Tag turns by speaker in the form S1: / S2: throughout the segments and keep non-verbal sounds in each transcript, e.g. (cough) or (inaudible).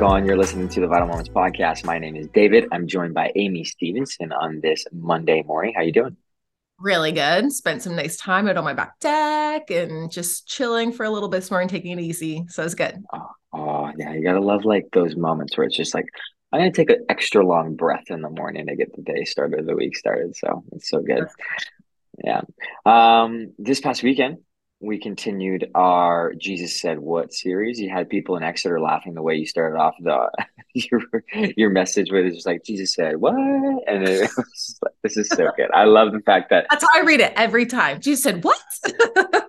S1: going? You're listening to the Vital Moments podcast. My name is David. I'm joined by Amy Stevenson on this Monday morning. How you doing?
S2: Really good. Spent some nice time out on my back deck and just chilling for a little bit this morning, taking it easy. So it's good.
S1: Oh, oh, yeah, you gotta love like those moments where it's just like I'm gonna take an extra long breath in the morning to get the day started, the week started. So it's so good. Yeah. Um, this past weekend, we continued our Jesus said what series. You had people in Exeter laughing the way you started off the (laughs) your your message where it's just like Jesus said what, and it (laughs) was, this is so good. I love the fact that
S2: that's how I read it every time. Jesus said what. (laughs)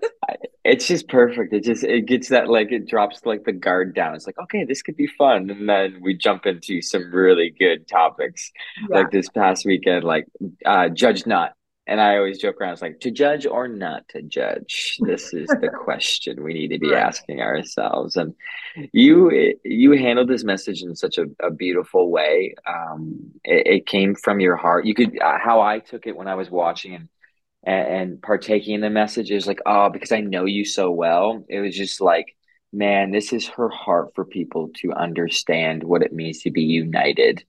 S1: it's just perfect. It just it gets that like it drops like the guard down. It's like okay, this could be fun, and then we jump into some really good topics. Yeah. Like this past weekend, like uh, judge not and I always joke around, it's like to judge or not to judge. This is the (laughs) question we need to be asking ourselves. And you you handled this message in such a, a beautiful way. Um, it, it, came from your heart. You could uh, how I took it when I was watching and, and and partaking in the message is like, oh, because I know you so well. It was just like, man, this is her heart for people to understand what it means to be united.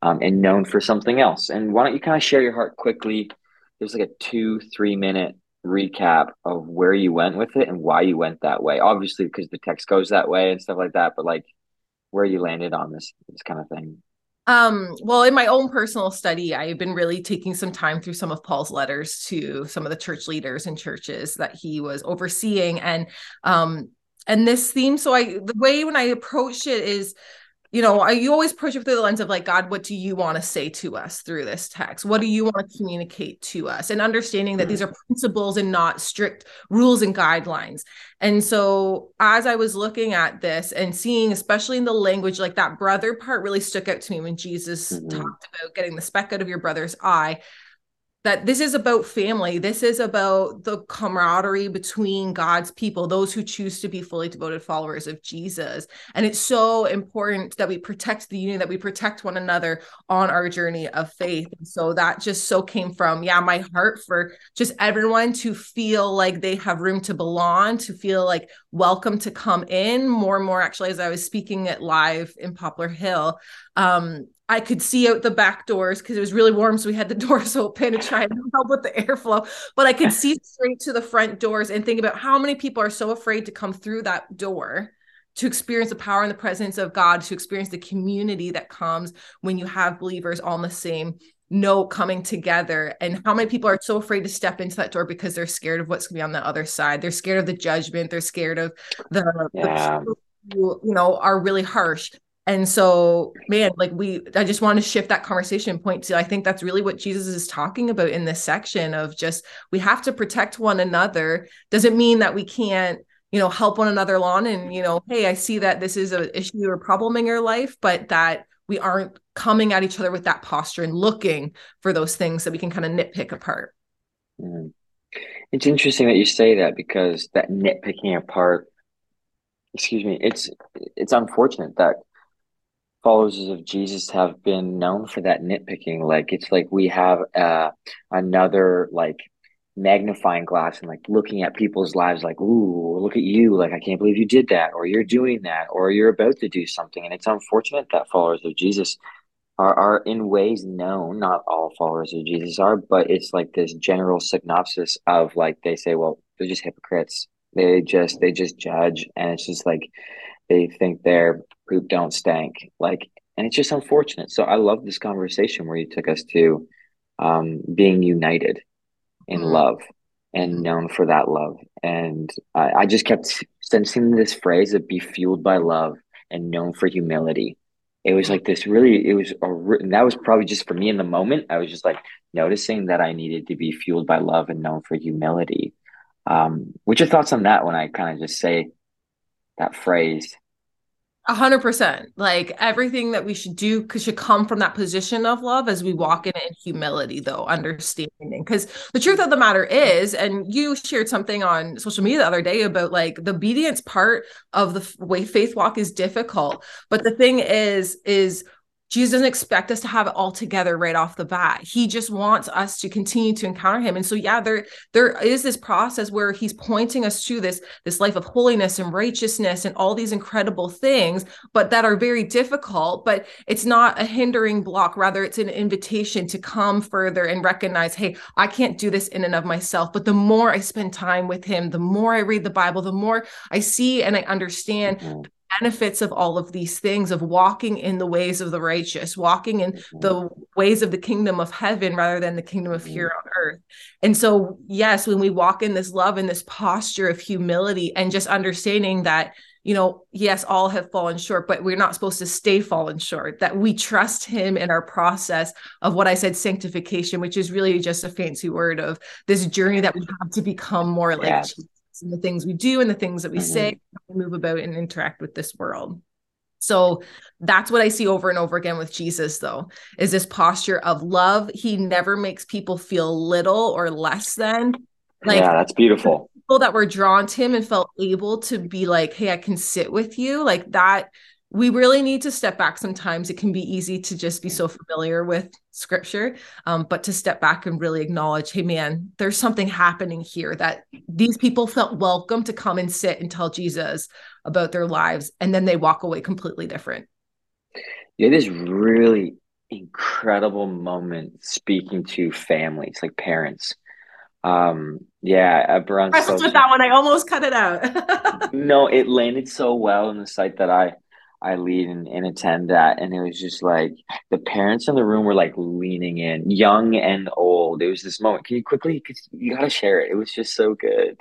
S1: Um, and known for something else. And why don't you kind of share your heart quickly there's like a two three minute recap of where you went with it and why you went that way obviously because the text goes that way and stuff like that but like where you landed on this this kind of thing
S2: um, well, in my own personal study, I've been really taking some time through some of Paul's letters to some of the church leaders and churches that he was overseeing. And um, and this theme, so I the way when I approach it is you know, I, you always approach it through the lens of like, God, what do you want to say to us through this text? What do you want to communicate to us? And understanding that these are principles and not strict rules and guidelines. And so, as I was looking at this and seeing, especially in the language, like that brother part really stuck out to me when Jesus mm-hmm. talked about getting the speck out of your brother's eye that this is about family. This is about the camaraderie between God's people, those who choose to be fully devoted followers of Jesus. And it's so important that we protect the union, that we protect one another on our journey of faith. And so that just so came from, yeah, my heart for just everyone to feel like they have room to belong, to feel like welcome to come in more and more. Actually, as I was speaking it live in Poplar Hill, um, I could see out the back doors because it was really warm. So we had the (laughs) doors open to try and help with the airflow. But I could (laughs) see straight to the front doors and think about how many people are so afraid to come through that door to experience the power and the presence of God, to experience the community that comes when you have believers on the same note coming together. And how many people are so afraid to step into that door because they're scared of what's going to be on the other side. They're scared of the judgment. They're scared of the, yeah. the who, you know, are really harsh and so man like we i just want to shift that conversation point to i think that's really what jesus is talking about in this section of just we have to protect one another doesn't mean that we can't you know help one another along and you know hey i see that this is an issue or problem in your life but that we aren't coming at each other with that posture and looking for those things that we can kind of nitpick apart
S1: mm. it's interesting that you say that because that nitpicking apart excuse me it's it's unfortunate that followers of Jesus have been known for that nitpicking. Like it's like we have uh, another like magnifying glass and like looking at people's lives like, ooh, look at you. Like I can't believe you did that, or you're doing that, or you're about to do something. And it's unfortunate that followers of Jesus are, are in ways known, not all followers of Jesus are, but it's like this general synopsis of like they say, well, they're just hypocrites. They just they just judge and it's just like they think their poop don't stank. Like, and it's just unfortunate. So I love this conversation where you took us to um, being united in mm-hmm. love and known for that love. And I, I just kept sensing this phrase of be fueled by love and known for humility. It was like this really, it was, a, and that was probably just for me in the moment. I was just like noticing that I needed to be fueled by love and known for humility. Um, what's your thoughts on that when I kind of just say that phrase
S2: a hundred percent. Like everything that we should do should come from that position of love as we walk in in humility, though, understanding. Because the truth of the matter is, and you shared something on social media the other day about like the obedience part of the way faith walk is difficult. But the thing is, is Jesus doesn't expect us to have it all together right off the bat. He just wants us to continue to encounter him. And so yeah, there there is this process where he's pointing us to this this life of holiness and righteousness and all these incredible things, but that are very difficult, but it's not a hindering block, rather it's an invitation to come further and recognize, hey, I can't do this in and of myself, but the more I spend time with him, the more I read the Bible, the more I see and I understand mm-hmm benefits of all of these things of walking in the ways of the righteous walking in mm-hmm. the ways of the kingdom of heaven rather than the kingdom of here mm-hmm. on earth and so yes when we walk in this love and this posture of humility and just understanding that you know yes all have fallen short but we're not supposed to stay fallen short that we trust him in our process of what i said sanctification which is really just a fancy word of this journey that we have to become more like and the things we do and the things that we mm-hmm. say, we move about and interact with this world. So that's what I see over and over again with Jesus, though, is this posture of love. He never makes people feel little or less than.
S1: Like, yeah, that's beautiful.
S2: People that were drawn to him and felt able to be like, hey, I can sit with you. Like that we really need to step back sometimes. It can be easy to just be so familiar with scripture um, but to step back and really acknowledge hey man there's something happening here that these people felt welcome to come and sit and tell jesus about their lives and then they walk away completely different.
S1: It is really incredible moment speaking to families like parents. Um yeah
S2: I with that one. I almost cut it out. (laughs)
S1: No it landed so well in the site that i I lead and, and attend that. And it was just like the parents in the room were like leaning in, young and old. It was this moment. Can you quickly, you got to share it. It was just so good.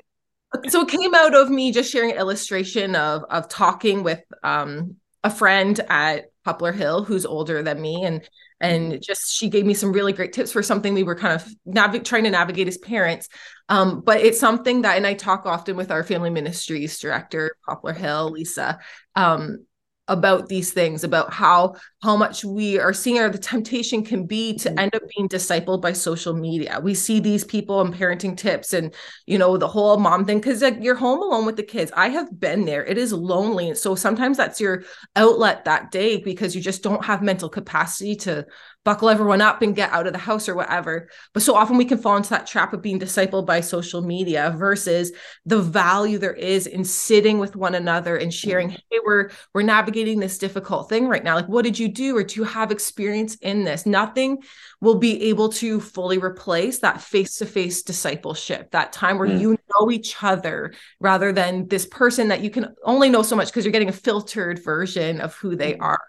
S2: So it came out of me just sharing an illustration of of talking with um, a friend at Poplar Hill who's older than me and and mm-hmm. just she gave me some really great tips for something we were kind of nav- trying to navigate as parents um, but it's something that and i talk often with our family ministries director poplar hill lisa um, about these things about how how much we are seeing or the temptation can be to mm-hmm. end up being discipled by social media. We see these people and parenting tips and you know the whole mom thing because like you're home alone with the kids. I have been there. It is lonely. And so sometimes that's your outlet that day because you just don't have mental capacity to buckle everyone up and get out of the house or whatever. But so often we can fall into that trap of being discipled by social media versus the value there is in sitting with one another and sharing, mm-hmm. hey, we're we're navigating this difficult thing right now. Like, what did you do? Or do you have experience in this? Nothing will be able to fully replace that face-to-face discipleship, that time where mm. you know each other rather than this person that you can only know so much because you're getting a filtered version of who they mm. are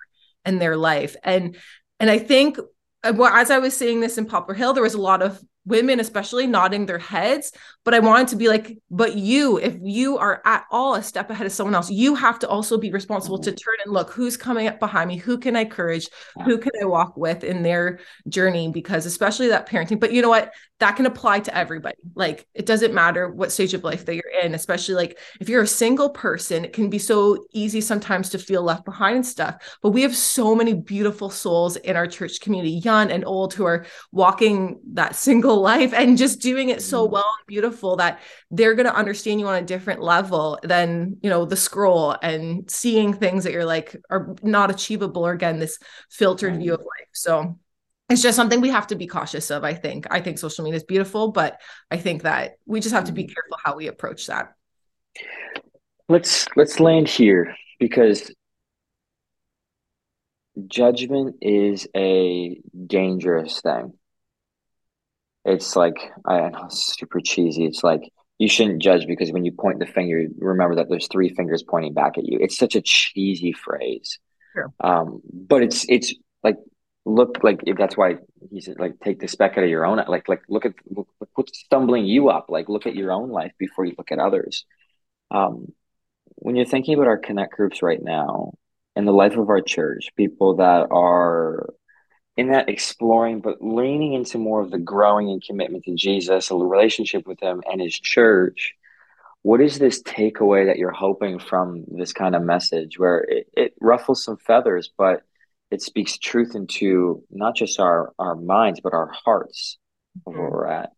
S2: in their life. And and I think uh, well, as I was saying this in Poplar Hill, there was a lot of women especially nodding their heads but i wanted to be like but you if you are at all a step ahead of someone else you have to also be responsible to mm-hmm. turn and look who's coming up behind me? Who can i encourage who can i walk with in their journey? Because especially that parenting but you know what? That can apply to everybody. Like it doesn't matter what stage of life that you're in especially like if you're a single person it can be so easy sometimes to feel left behind and stuff but we have so many beautiful souls in our church community young and old who are walking that single life and just doing it so mm-hmm. well and beautiful that they're going to understand you on a different level than you know the scroll and seeing things that you're like are not achievable or again this filtered view of life. So it's just something we have to be cautious of i think. I think social media is beautiful but i think that we just have to be mm-hmm. careful how we approach that.
S1: Let's let's land here because judgment is a dangerous thing it's like I know it's super cheesy. It's like you shouldn't judge because when you point the finger, remember that there's three fingers pointing back at you. It's such a cheesy phrase. Sure. Um, but it's it's like look like if that's why he said like take the speck out of your own like like look at look, what's stumbling you up like look at your own life before you look at others um, when you're thinking about our connect groups right now in the life of our church people that are in that exploring, but leaning into more of the growing and commitment to Jesus, a relationship with Him and His church. What is this takeaway that you're hoping from this kind of message where it, it ruffles some feathers, but it speaks truth into not just our, our minds, but our hearts of where mm-hmm. we're at?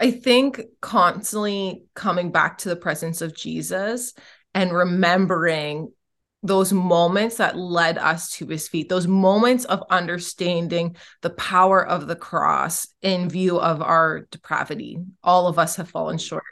S2: I think constantly coming back to the presence of Jesus and remembering those moments that led us to his feet, those moments of understanding the power of the cross in view of our depravity. All of us have fallen mm-hmm. short.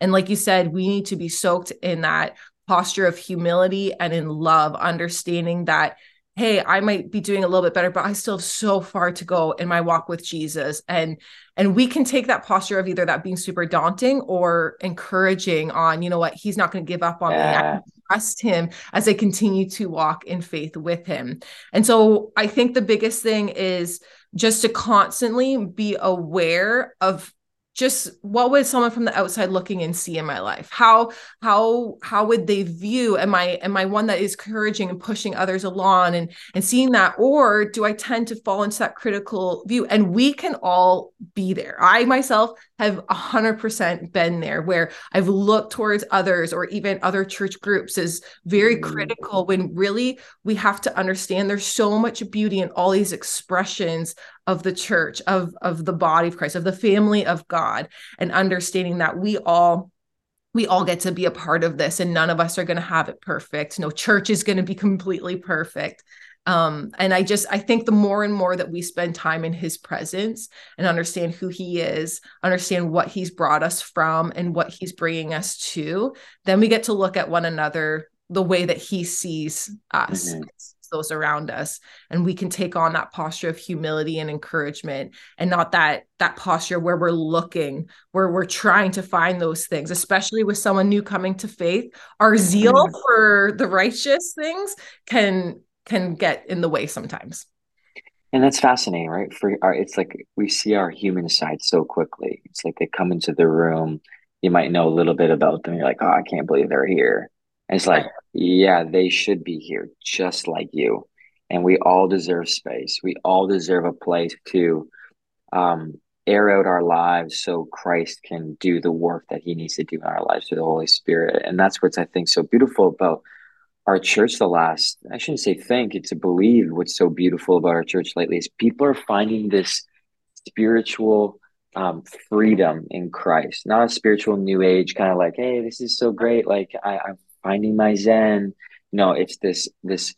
S2: And like you said, we need to be soaked in that posture of humility and in love, understanding that hey i might be doing a little bit better but i still have so far to go in my walk with jesus and and we can take that posture of either that being super daunting or encouraging on you know what he's not going to give up on yeah. me trust him as i continue to walk in faith with him. And so i think the biggest thing is just to constantly be aware of just what would someone from the outside looking in see in my life? How how how would they view? Am i am i one that is encouraging and pushing others along and and seeing that? Or do i tend to fall into that critical view? And we can all be there. I myself have 100% been there where i've looked towards others or even other church groups as very mm. critical when really we have to understand there's so much beauty in all these expressions of the church of of the body of christ of the family of god and understanding that we all we all get to be a part of this and none of us are going to have it perfect. No church is going to be completely perfect. Um, and i just i think the more and more that we spend time in his presence and understand who he is understand what he's brought us from and what he's bringing us to then we get to look at one another the way that he sees us. Mm-hmm those around us and we can take on that posture of humility and encouragement and not that that posture where we're looking where we're trying to find those things especially with someone new coming to faith. Our zeal mm-hmm. for the righteous things can can get in the way sometimes.
S1: And that's fascinating right? For our it's like we see our human side so quickly. It's like they come into the room you might know a little bit about them you're like oh i can't believe they're here. And it's like, yeah, they should be here just like you. And we all deserve space. We all deserve a place to um, air out our lives so Christ can do the work that he needs to do in our lives through the Holy Spirit. And that's what's, I think, so beautiful about our church the last, I shouldn't say think, it's to believe what's so beautiful about our church lately is people are finding this spiritual um, freedom in Christ, not a spiritual new age kind of like, hey, this is so great. Like I, I'm finding my zen. No, it's this this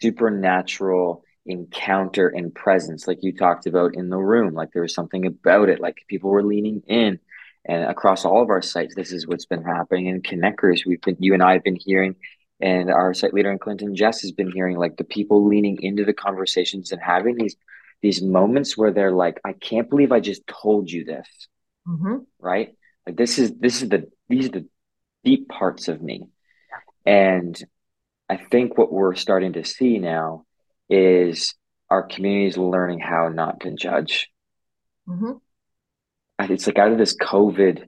S1: supernatural encounter and presence, like you talked about in the room. Like there was something about it. Like people were leaning in, and across all of our sites, this is what's been happening. In connectors, we've been you and I have been hearing, and our site leader in Clinton, Jess, has been hearing like the people leaning into the conversations and having these these moments where they're like, I can't believe I just told you this. Mm-hmm. Right? Like this is this is the these are the deep parts of me and I think what we're starting to see now is our communities learning how not to judge. Mm-hmm. It's like out of this COVID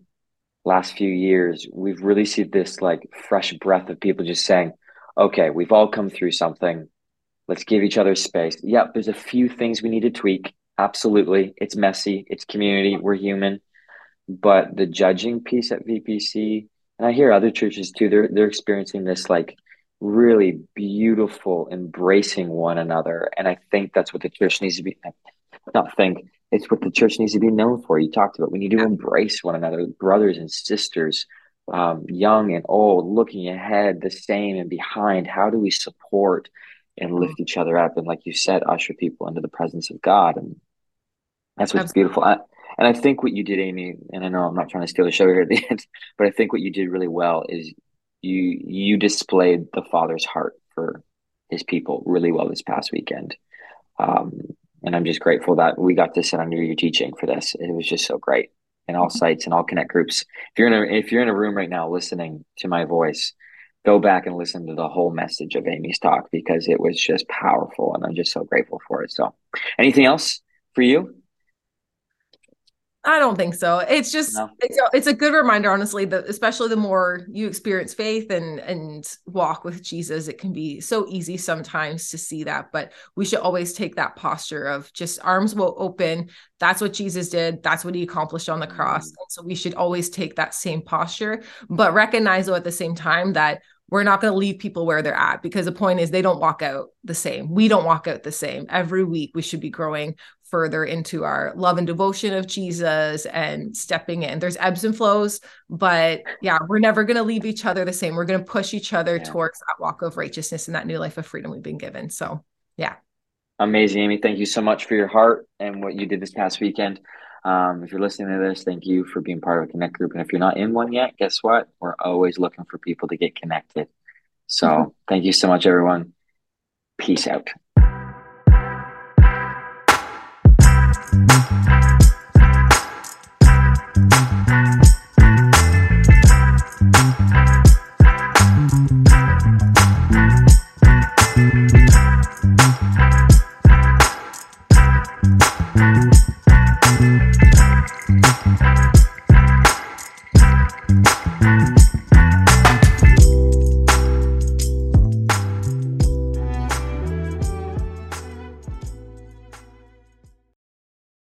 S1: last few years, we've really seen this like fresh breath of people just saying, okay, we've all come through something. Let's give each other space. Yep, there's a few things we need to tweak. Absolutely. It's messy, it's community, we're human. But the judging piece at VPC and I hear other churches too. They're they're experiencing this like really beautiful embracing one another, and I think that's what the church needs to be. Not think it's what the church needs to be known for. You talked about we need to embrace one another, brothers and sisters, um, young and old, looking ahead, the same and behind. How do we support and lift each other up? And like you said, usher people into the presence of God, and that's what's Absolutely. beautiful. I, and I think what you did, Amy, and I know I'm not trying to steal the show here at the (laughs) end, but I think what you did really well is you you displayed the Father's heart for his people really well this past weekend. Um, and I'm just grateful that we got to sit under your teaching for this. It was just so great in all mm-hmm. sites and all connect groups. If you're in a if you're in a room right now listening to my voice, go back and listen to the whole message of Amy's talk because it was just powerful and I'm just so grateful for it. So anything else for you?
S2: I don't think so. It's just no. it's, a, it's a good reminder, honestly, that especially the more you experience faith and and walk with Jesus, it can be so easy sometimes to see that. But we should always take that posture of just arms will open. That's what Jesus did. That's what he accomplished on the cross. Mm-hmm. so we should always take that same posture, but recognize though at the same time that we're not going to leave people where they're at because the point is they don't walk out the same. We don't walk out the same. Every week we should be growing further into our love and devotion of Jesus and stepping in. There's ebbs and flows, but yeah, we're never going to leave each other the same. We're going to push each other yeah. towards that walk of righteousness and that new life of freedom we've been given. So, yeah.
S1: Amazing, Amy. Thank you so much for your heart and what you did this past weekend. Um, if you're listening to this, thank you for being part of a connect group. And if you're not in one yet, guess what? We're always looking for people to get connected. So mm-hmm. thank you so much, everyone. Peace out.